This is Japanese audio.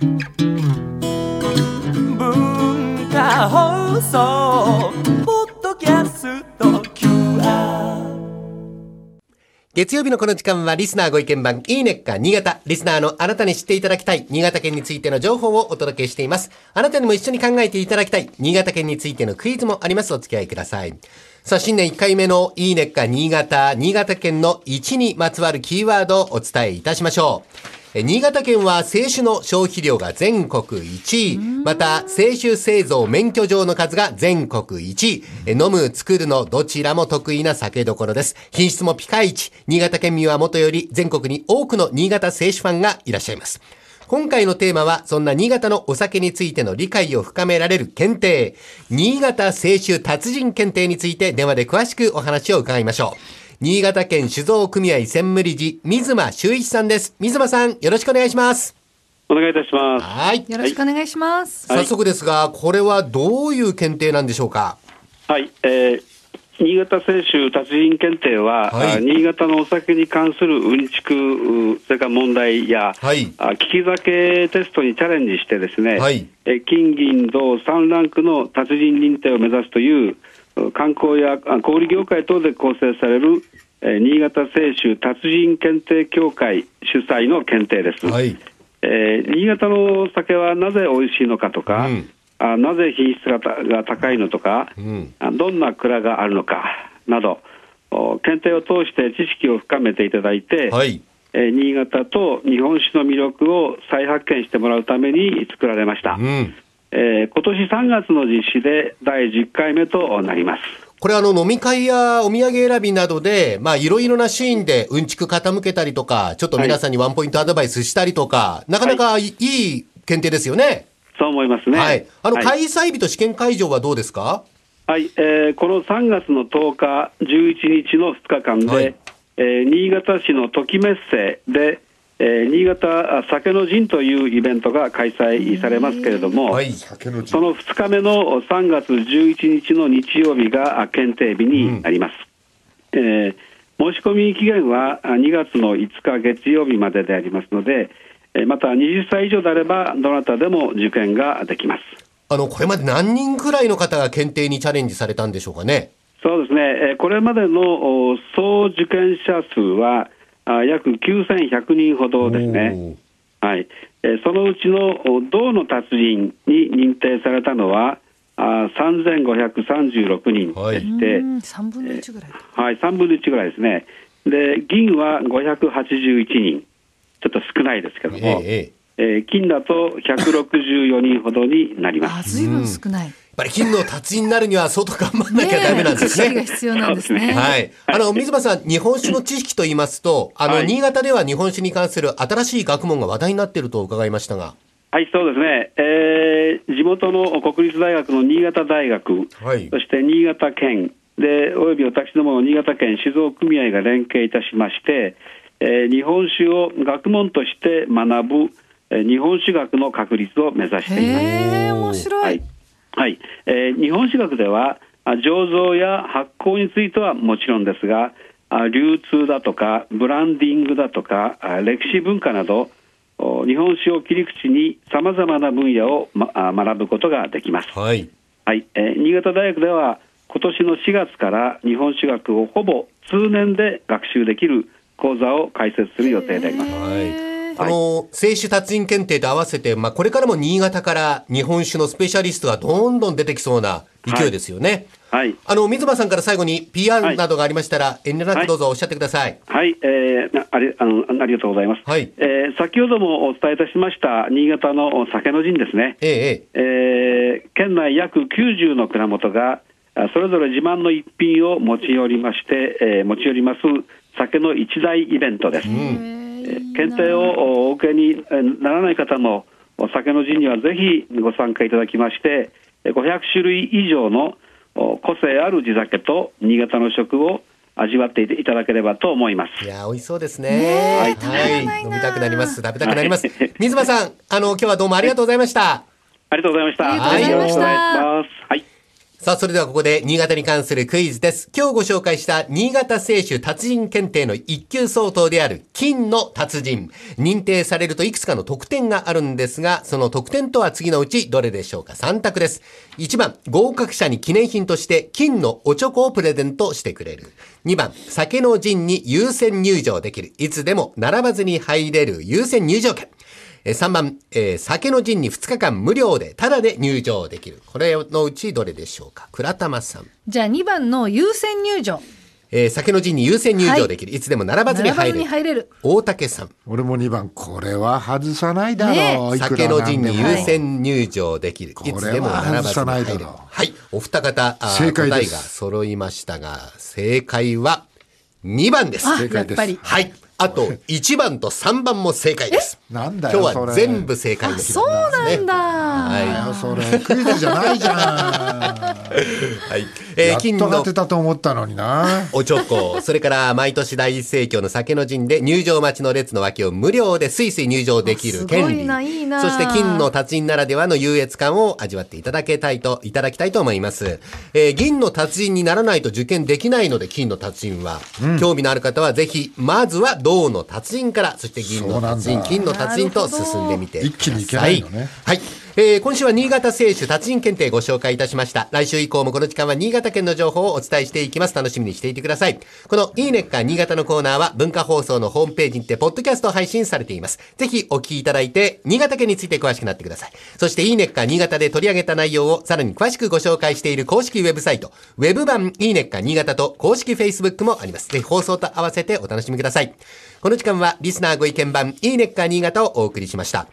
文化放送ポッドキャスト QR 月曜日のこの時間はリスナーご意見番いいねっか新潟。リスナーのあなたに知っていただきたい新潟県についての情報をお届けしています。あなたにも一緒に考えていただきたい新潟県についてのクイズもあります。お付き合いください。さあ、新年1回目のいいねっか新潟。新潟県の1にまつわるキーワードをお伝えいたしましょう。え新潟県は清酒の消費量が全国1位。また、清酒製造免許状の数が全国1位。え飲む、作るのどちらも得意な酒どころです。品質もピカイチ。新潟県民はもとより全国に多くの新潟清酒ファンがいらっしゃいます。今回のテーマは、そんな新潟のお酒についての理解を深められる検定、新潟清酒達人検定について電話で詳しくお話を伺いましょう。新潟県酒造組合専務理事、水間修一さんです。水間さん、よろしくお願いします。お願いいたします。はい。よろしくお願いします。早速ですが、これはどういう検定なんでしょうか？はい、えー新潟清酒達人検定は、はいあ新潟のお酒に関するうんちく、うそれから問題や、はいあ利き酒テストにチャレンジしてですね、はいえー金銀銅3ランクの達人認定を目指すというう観光やあ小売業界等で構成される、えー新潟清酒達人検定協会主催の検定です。はい。えー新潟の酒はなぜ美味しいのかとか、うんあなぜ品質がたが高いのとか、んあどんな蔵があるのかなど、お検定を通して知識を深めていただいて、はい。えー新潟と日本酒の魅力を再発見してもらうために作られました。うん。えー今年3月の実施で第10回目となります。これあの飲み会やお土産選びなどで、まあいろいろなシーンでうんちく傾けたりとか、ちょっと皆さんにワンポイントアドバイスしたりとか、なかなかいい検定ですよね。そう思いますね。はい。あの、はい開催日と試験会場はどうですか？はい、えーこの3月の10日、11日の2日間で、はいえー新潟市の時メッセで、えー新潟あ酒の陣というイベントが開催されますけれども、はい。その2日目の3月11日の日曜日があ検定日になります。えー申し込み期限はあ2月の5日月曜日まででありますので、えーまた20歳以上であれば、どなたでも受験ができます。あの、これまで何人くらいの方が検定にチャレンジされたんでしょうかね。そうですね、えーこれまでのお総受験者数はあ約9100人ほどですね、はい。えーそのうちのお銅の達人に認定されたのはあ3536人でして、うん、三分の一ぐらい。はい、3分の1ぐらいですね、で銀は581人、ちょっと少ないですけども、ええええ。えー金だと164人ほどになりまあ、す。ずいぶん少ない。やっぱり金の達人になるには相当頑張んなきゃダメなんです知識がね。必要なんですね。はい。あの、水間さん、日本酒の知識と言いますと、あの、はい新潟では日本酒に関する新しい学問が話題になっていると伺いましたが。はい、そうですね、えー地元の国立大学の新潟大学、はいそして新潟県で、および私どもの新潟県酒造組合が連携いたしまして、えー日本酒を学問として学ぶ、えー日本酒学の確立を目指しています。面白。はいい、はいえー日本酒学では、あ醸造や発酵についてはもちろんですが、あ流通だとか、ブランディングだとか、あ歴史文化など、お日本酒を切り口にさまざまな分野を、ま、あ学ぶことができます。はい。はいえー新潟大学では、今年の4月から日本酒学をほぼ通年で学習できる講座を開設する予定であります。はい。この、清酒達人検定と合わせて、まあ、これからも新潟から日本酒のスペシャリストがどんどん出てきそうな勢いですよね。はい。あの、水間さんから最後に PR はい。などがありましたら、遠慮なくどうぞおっしゃってください。はい、えーなありあのありがとうございます、はい。えー先ほどもお伝えいたしました新潟の酒の陣ですね、ええ、ええ。えー県内約90の蔵元があそれぞれ自慢の一品を持ち寄りまして、えー持ち寄ります酒の一大イベントです、えー検定をお受けにえーならない方もお酒の陣にはぜひご参加いただきましてえー500種類以上のお個性ある地酒と新潟の食を味わっていただければと思いますいやー、美味しそうですね。ねえはい。飲みたくなります。食べたくなりますはい。水間さん、あの、今日はどうもありがとうございました。ありがとうございました。ありがとうございましたよろしくお願いします。はい。さあ、それではここで新潟に関するクイズです。今日ご紹介した新潟清酒達人検定の一級相当である金の達人。認定されるといくつかの特典があるんですが、その特典とは次のうちどれでしょうか ?3 択です。1番、合格者に記念品として金のおチョコをプレゼントしてくれる。2番、酒の陣に優先入場できる。いつでも並ばずに入れる優先入場券。えー3番、えー酒の陣に2日間無料で、タダで入場できる。これのうちどれでしょうか？倉玉さん。じゃあ2番の優先入場。えー酒の陣に優先入場できる。い、つでも並ばずに並ばず入れる。に入れる。大竹さん。俺も2番、これは外さないだろう。ね酒の陣に優先入場できる。はいいつでも並ばずに入れる。は外さない。お二方、正解答えが揃いましたが、正解は2番です。あ、正解ですやっぱり。はい。あと、1番と3番も正解です。なんだよ今日は全部正解んですね。なんだ。はそれ、クイズじゃないじゃん。い。はい。えー、やっ金のと当てたと思ったのにな。おちょこ、それから毎年大盛況の酒の陣で入場待ちの列の脇を無料でスイスイ入場できる権利。あすごいないいなそして金の達人ならではの優越感を味わっていただけたいと、いただきたいと思います。えー銀の達人にならないと受験できないので、金の達人は。興味のある方はぜひ、まずは銅の達人から、そして銀の達人、金の達人と進んでみてください。一気にいけないのねはい。えー今週は新潟清酒達人検定ご紹介いたしました。来週以降もこの時間は新潟県の情報をお伝えしていきます。楽しみにしていてください。このいいねっか新潟のコーナーは文化放送のホームページにてポッドキャスト配信されています。ぜひお聞きいただいて、新潟県について詳しくなってください。そしていいねっか新潟で取り上げた内容をさらに詳しくご紹介している公式ウェブサイト、ウェブ版いいねっか新潟と公式 Facebook もあります。ぜひ放送と合わせてお楽しみください。この時間はリスナーご意見版いいねっか新潟をお送りしました。